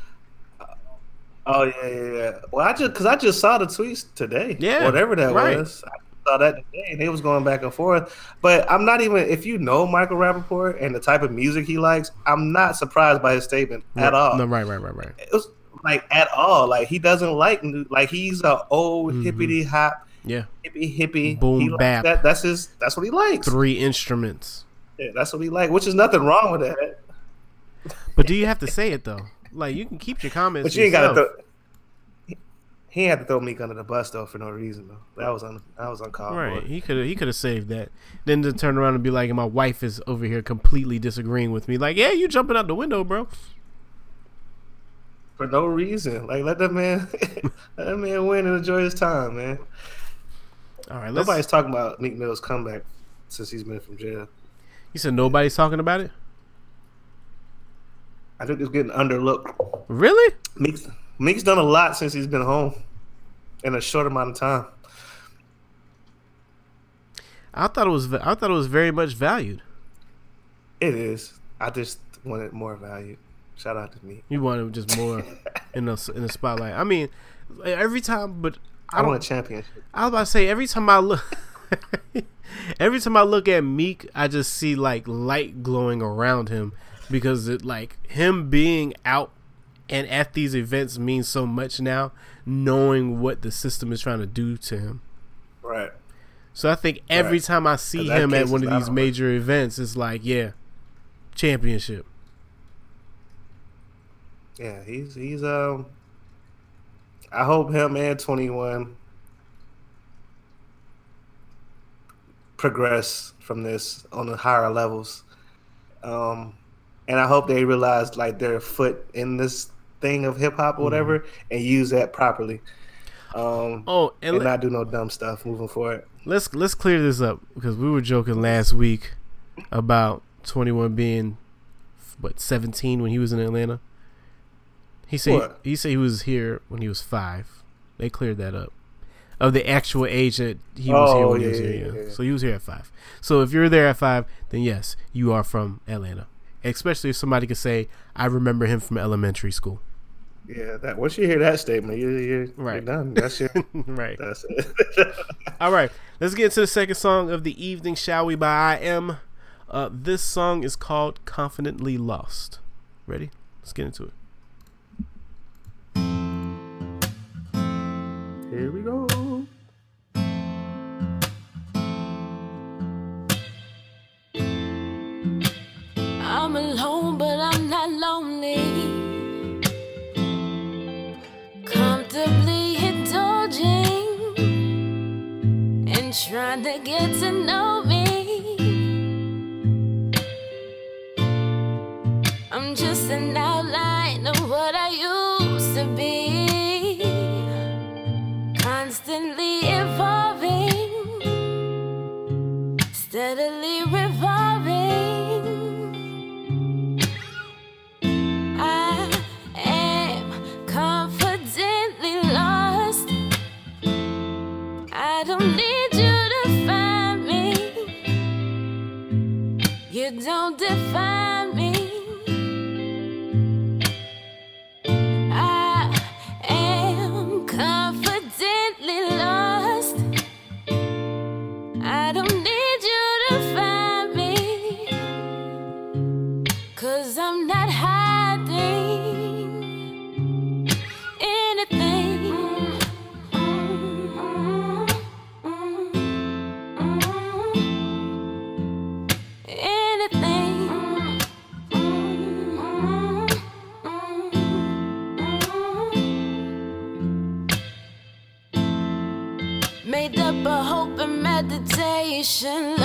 oh yeah, yeah, yeah. Well, I just because I just saw the tweets today. Yeah, whatever that right. was. I saw that today, and they was going back and forth. But I'm not even. If you know Michael Rappaport and the type of music he likes, I'm not surprised by his statement at all. No, right, right, right, right. it was like at all. Like he doesn't like new- like he's a old Mhm. hippity hop Yeah, hippie hippie. Boom bap. That that's his. That's what he likes. three instruments. Yeah, that's what he like. Which is nothing wrong with that. But do you have to say it though? Like, you can keep your comments. But you ain't got to throw. He, had to throw Meek under the bus though for no reason though. That was un, that was uncalled Right, for. he could he could have saved that. Then to turn around and be like, "My wife is over here completely disagreeing with me." Like, yeah, you jumping out the window, bro. For no reason. Like let that man let that man win and enjoy his time, man. All right. Nobody's talking about Meek Mill's comeback since he's been from jail. You said nobody's talking about it. I think it's getting underlooked. Really? Meek's Meek's done a lot since he's been home in a short amount of time. I thought it was. I thought it was very much valued. It is. I just wanted more value. Shout out to me. You wanted just more in the in the spotlight. I mean, every time, but I, I want a championship. I was about to say every time I look, every time I look at Meek, I just see like light glowing around him because it like him being out and at these events means so much now, knowing what the system is trying to do to him. Right. So I think every Right. time I see him at one of these major events, it's like, yeah, championship. Yeah, he's he's um. I hope him and Twenty One progress from this on the higher levels, um, and I hope they realize like their foot in this thing of hip hop or whatever and use that properly. Um, Oh, and, and let, not do no dumb stuff moving forward. let's let's clear this up because we were joking last week about Twenty One being what seventeen when he was in Atlanta. He said What? he said he was here when he was five. They cleared that up of the actual age that he was here Oh, when he was here. yeah, Yeah. yeah. So he was here at five. So if you're there at five, then yes, you are from Atlanta. Especially if somebody could say, "I remember him from elementary school." Yeah, that once you hear that statement, you you're, you're done. That's your right. that's it. All right, let's get into the second song of the evening, shall we? By I Am. Uh, this song is called "Confidently Lost." Ready? Let's get into it. Trying to get to know don't define me. I am confidently lost. I don't need you to find me. Cause I'm not hiding meditation,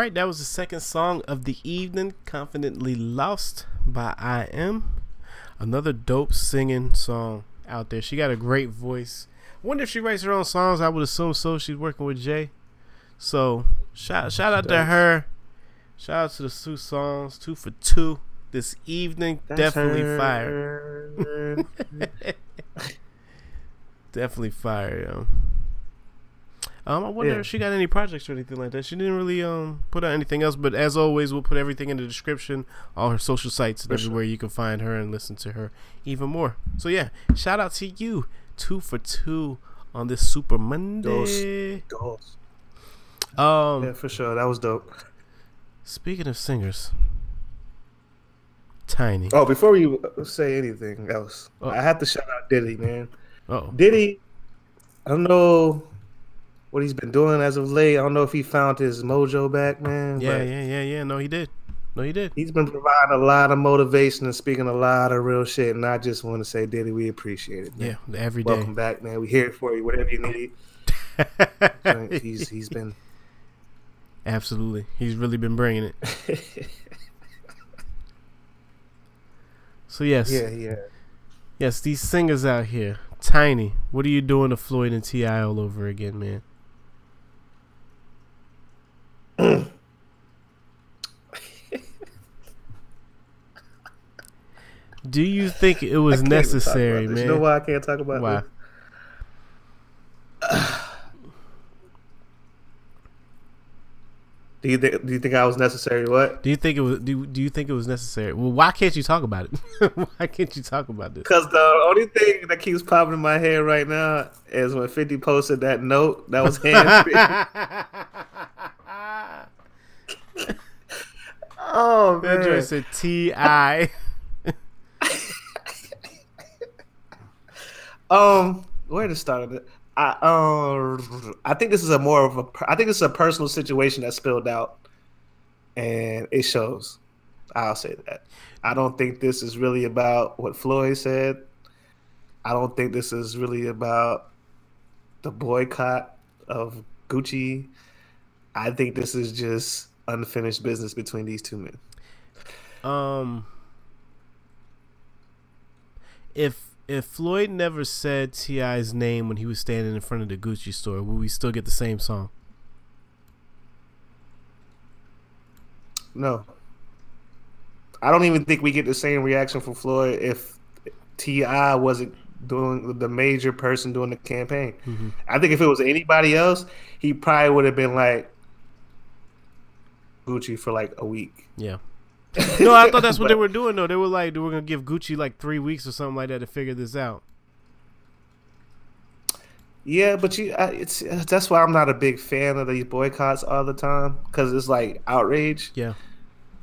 right, that was the second song of the evening, Confidently Lost by I Am. Another dope singing song out there. She got a great voice. Wonder if she writes her own songs. I would assume so. She's working with Jay. So shout shout out to her. Shout out to the two songs, two for two this evening. That's Definitely her. fire. Definitely fire, yo. Um, I wonder Yeah. if she got any projects or anything like that. She didn't really um put out anything else, but as always, we'll put everything in the description, all her social sites and everywhere you can find her and listen to her even more. So yeah, shout out to you, two for two on this Super Monday. Goals. Um, Yeah, for sure. That was dope. speaking of singers, Tiny. Oh, before we say anything else, Oh. I have to shout out Diddy, man. Oh, Diddy, I don't know what he's been doing as of late. I don't know if he found his mojo back, man. yeah, yeah, yeah, yeah. No, he did. No, he did. He's been providing a lot of motivation and speaking a lot of real shit. And I just want to say, Diddy, we appreciate it. Man. Yeah, every day. Welcome back, man. We here for you, whatever you need. he's he's been Absolutely, he's really been bringing it. So yes, yeah, yeah. yes, these singers out here, Tiny. What are you doing to Floyd and T.I. all over again, man? Do you think it was can't even talk about necessary, man? You know why I can't talk about it. Why? this? Do you think? Do you think I was necessary? What? Do you think it was? Do, do you think it was necessary? Well, why can't you talk about it? why can't you talk about this? Because the only thing that keeps popping in my head right now is when Fifty posted that note that was handwritten. oh That man! joint said Ti. I. Um, where to start it? I um, I think this is a more of a. I think it's a personal situation that spilled out, and it shows. I'll say that. I don't think this is really about what Floyd said. I don't think this is really about the boycott of Gucci. I think this is just unfinished business between these two men. Um, if if Floyd never said T.I.'s name when he was standing in front of the Gucci store, would we still get the same song? No. I don't even think we get the same reaction from Floyd if T.I. wasn't doing the major person doing the campaign. Mhm. I think if it was anybody else, he probably would have been like Gucci for like a week. Yeah. No, I thought that's what they were doing though. They were like, they were gonna give Gucci like three weeks or something like that to figure this out. Yeah, but you, I, it's that's why I'm not a big fan of these boycotts all the time because it's like outrage. Yeah.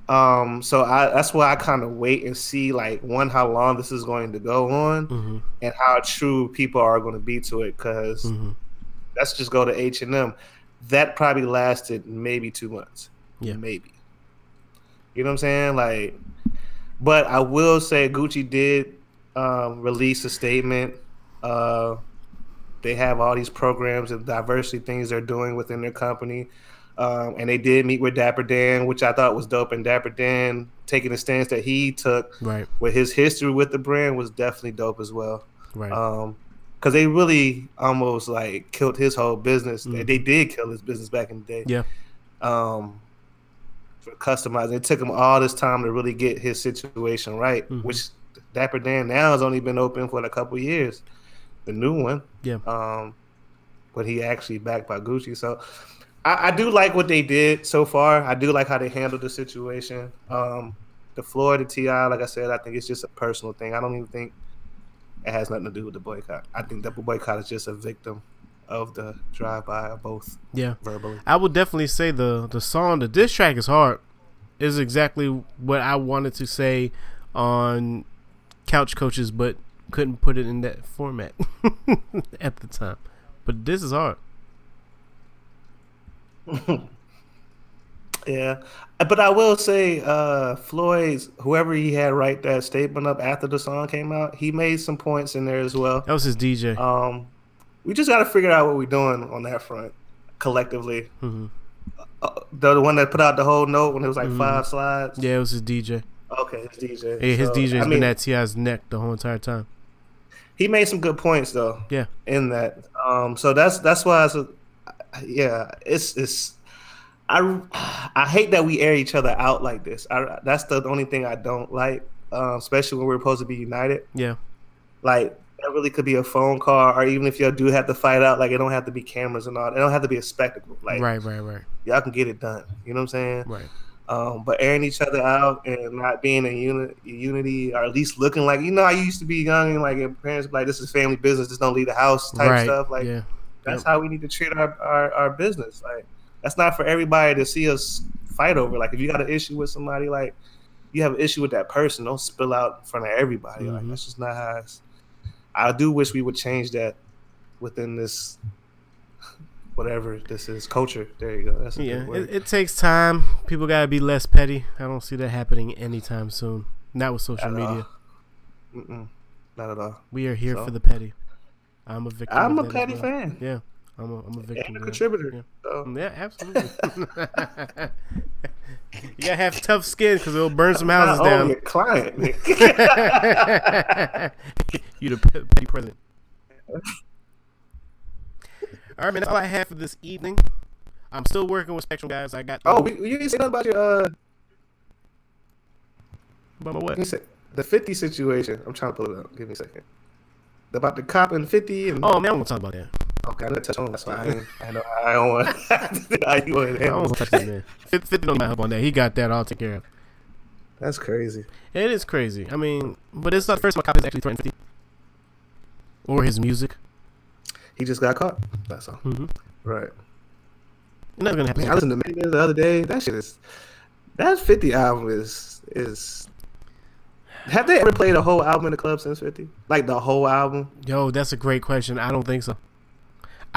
Um, so I that's why I kind of wait and see like one how long this is going to go on Mm-hmm. and how true people are going to be to it. Because Mm-hmm. let's just go to H and M. That probably lasted maybe two months. Yeah. maybe. You know what I'm saying? Like, but I will say Gucci did um, release a statement. Uh, they have all these programs and diversity things they're doing within their company. Um, and they did meet with Dapper Dan, which I thought was dope. And Dapper Dan taking the stance that he took Right. with his history with the brand was definitely dope as well. Right. Um, because they really almost like killed his whole business. Mhm. They did kill his business back in the day. yeah. Um, customizing, it took him all this time to really get his situation right. Mhm. Which Dapper Dan now has only been open for a couple years. The new one, Yeah. um, but he actually backed by Gucci. So I, I do like what they did so far. I do like how they handled the situation. Um, the Floyd and T.I., like I said, I think it's just a personal thing. I don't even think it has nothing to do with the boycott. I think the boycott is just a victim of the drive-by of both Yeah. verbally. I would definitely say the the song, the diss track is hard. Is exactly what I wanted to say on Couch Coaches, but couldn't put it in that format at the time. But this is hard. Yeah, but I will say, uh, Floyd's whoever he had write that statement up after the song came out, he made some points in there as well. That was his DJ. Um, we just got to figure out what we're doing on that front collectively. hmm Uh, the, the one that put out the whole note when it was like Mhm. five slides. Yeah, it was his DJ. Okay, his DJ. Yeah, his So, DJ's I been mean, at T.I.'s neck the whole entire time. he made some good points though. Yeah. in that. Um, so that's that's why it's a, yeah, it's it's. I I hate that we air each other out like this. I, that's the only thing I don't like, uh, especially when we're supposed to be united. Yeah. Like that really could be a phone call, or even if y'all do have to fight out, like it don't have to be cameras and all. It don't have to be a spectacle. Like right, right, right, y'all can get it done. You know what I'm saying? right. Um, but airing each other out and not being in uni- unity, or at least looking like you know, I used to be young and like your parents be like, "This is family business. Just don't leave the house." Type right. stuff. Like yeah. that's Yep. how we need to treat our, our, our business. Like that's not for everybody to see us fight over. Like if you got an issue with somebody, like you have an issue with that person, don't spill out in front of everybody. Like Mhm. that's just not how. It's, I do wish we would change that within this whatever this is culture. There you go. That's a Yeah, good word. it, it takes time. People gotta be less petty. I don't see that happening anytime soon. Not with social all. media. Not at all. We are here So? for the petty. I'm a victim. I'm a of that as petty well. fan Yeah, I'm a, I'm a victim. and a contributor. Yeah. So. Yeah, absolutely. you gotta have tough skin because it'll burn some houses down. a client. you the petty president. All right, man. That's all I have for this evening. I'm still working with Spectrum guys. I got. oh, you didn't say nothing about your uh About my what? Let me say the fifty situation. I'm trying to pull it up. Give me a second. About the cop and fifty and Oh man, I'm gonna talk about that. Okay, I'm gonna touch on. That's why I, I know I don't want. I you want I don't want to touch that man. Fif- Fifty don't help on that. He got that all taken care of. That's crazy. It is crazy. I mean, but it's not the first time cop has actually threatened 50. Or his music. He just got caught. That's all. Mm-hmm. Right. Not gonna happen. Man, I listened to Mayday the other day. That shit is. That fifty album is is. Have they ever played a whole album in the club since fifty? Like the whole album, Yo, that's a great question. I don't think so.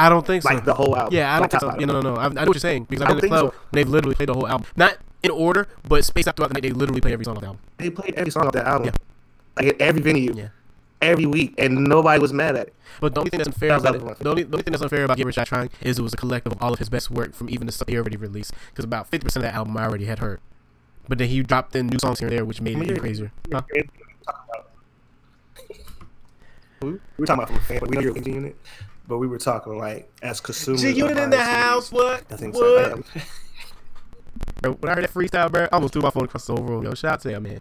I don't think so. like the whole album. yeah, I don't Like, think so. know, no, no. I, I know what you're saying because I've been in the club. and They've literally played the whole album, not in order, but spaced out throughout the night. They literally play every song on the album. They played every song of that album. Yeah. Like at every venue, Yeah. every week, and nobody was mad at it. But the only thing that's unfair about it, the only, the only thing that's unfair about Get Rich or Trying is it was a collective of all of his best work from even the stuff he already released. Because about fifty percent of that album I already had heard, but then he dropped in new songs here and there, which made it even crazier. Huh? We're talking about from a fan, but we know you're a unit. But we were talking like as consumers. G Unit in the house. What? and things What? like. When I heard that freestyle, bro, I almost threw my phone across the room. Yo, shout out to that man.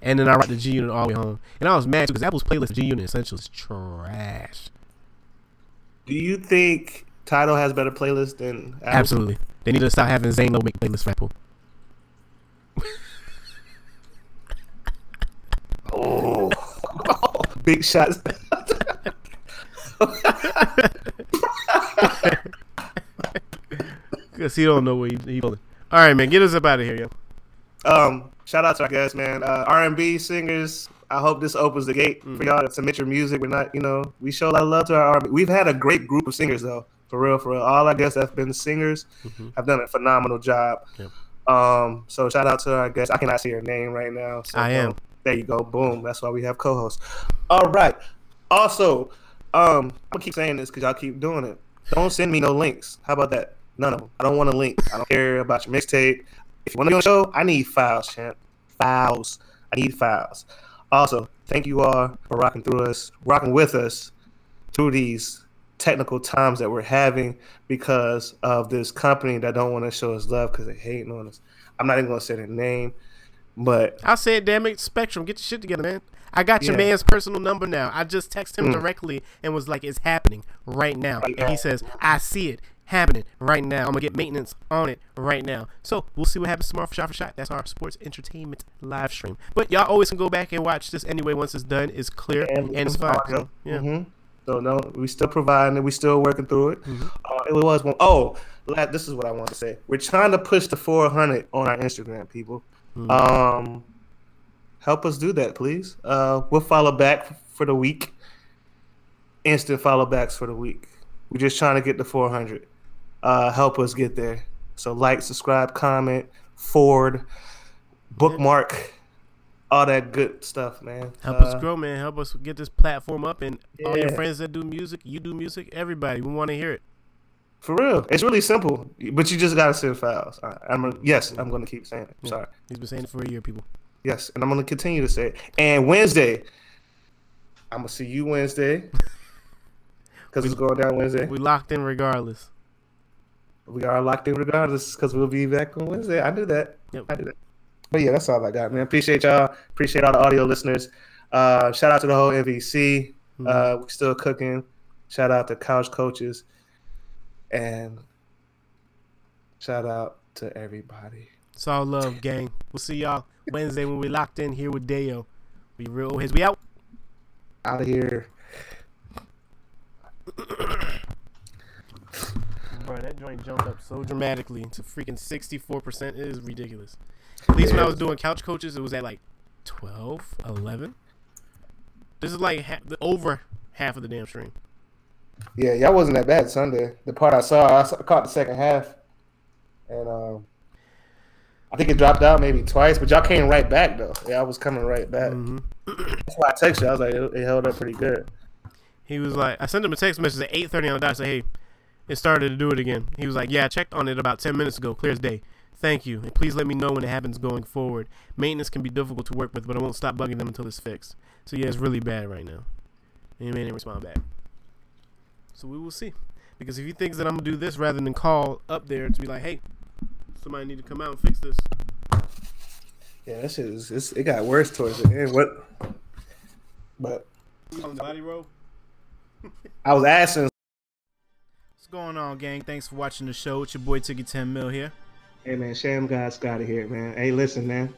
And then I rocked the G Unit all the way home, and I was mad because Apple's playlist G Unit Essentials is trash. Do you think Tidal has better playlists than Apple? Absolutely, they need to stop having Zane make playlists for Apple. Oh, big shots. Cause he don't know what he, he All right, man, get us up out of here, yo. Um, shout out to our guests, man. Uh, R&B singers. I hope this opens the gate Mm. for y'all to submit your music. We're not, you know, we show a lot of love to our R&B. We've had a great group of singers though, for real, for real. All our guests have been singers. Mhm. Have done a phenomenal job. Yep. Um, so shout out to our guests. I cannot see your name right now. So, I am. um, there you go. Boom. That's why we have co-hosts. All right. Also, um, I'm gonna keep saying this because y'all keep doing it. Don't send me no links. How about that? None of them. I don't want a link. I don't care about your mixtape. If you want to be on the show, I need files, champ. Files. I need files. Also, thank you all for rocking through us, rocking with us through these technical times that we're having because of this company that don't want to show us love because they hating on us. I'm not even gonna say their name, but I said, damn it, Spectrum, get your shit together, man. I got your Yeah. man's personal number now. I just texted him Mm. directly and was like, it's happening right now. And he says, I see it happening right now. I'm gonna get maintenance on it right now. So we'll see what happens tomorrow for shot for shot. That's our sports entertainment live stream. But y'all always can go back and watch this anyway once it's done. It's clear and, it's fine. So, yeah. hmm So no, we still providing it. We still working through it. Mhm. Uh, it was one. Oh, this is what I want to say. We're trying to push the 400 on our Instagram, people. Mhm. Um, help us do that, please. Uh, we'll follow back for the week. Instant follow backs for the week. We're just trying to get the 400. Uh, help us get there. So like, subscribe, comment, forward, bookmark, all that good stuff, man. Help Uh, us grow, man. Help us get this platform up, and all your friends that do music, you do music, everybody. We want to hear it. For real, it's really simple, but you just gotta send files. I, I'm a, yes, I'm gonna keep saying it. Yeah. Sorry. He's been saying it for a year, people. Yes, and I'm gonna continue to say it. And Wednesday, I'm gonna see you Wednesday because it's going down Wednesday. We locked in regardless. We are locked in regardless because we'll be back on Wednesday. I knew that. Yep. I knew that. But yeah, that's all I got, man. Appreciate y'all. Appreciate all the audio listeners. Uh, shout out to the whole MVC. Uh, we're still cooking. Shout out to couch coaches, and shout out to everybody. It's all love, gang. We'll see y'all Wednesday when we locked in here with Deo. We real heads. We out. Out of here. Bro, that joint jumped up so dramatically to freaking 64%. It is ridiculous. At least when I was doing couch coaches, it was at like 12, 11. This is like ha- the, over half of the damn stream. Yeah, y'all wasn't that bad Sunday. The part I saw, I saw, caught the second half, and um, I think it dropped out maybe twice, but y'all came right back though. Yeah, I was coming right back. hmm That's why I texted you. I was like, it, it held up pretty good. He was like, I sent him a text message at 8:30 on the dot. Say, hey, it started to do it again. He was like, yeah, I checked on it about 10 minutes ago. Clear as day. Thank you, and please let me know when it happens going forward. Maintenance can be difficult to work with, but I won't stop bugging them until it's fixed. So yeah, it's really bad right now. And he didn't respond back. So we will see. Because if he thinks that I'm gonna do this rather than call up there to be like, hey, somebody need to come out and fix this. Yeah, that shit is. It's, it got worse towards the end. What? But On the body roll. I was asking. What's going on, gang? Thanks for watching the show. It's your boy Tiggy 10 Mil here. Hey man, Sham God Scotty here, man. Hey, listen, man.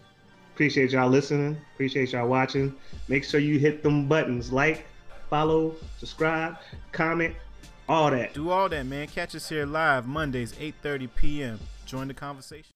Appreciate y'all listening. Appreciate y'all watching. Make sure you hit them buttons like, follow, subscribe, comment, all that. Do all that, man. Catch us here live Mondays, 8:30 p.m. Join the conversation.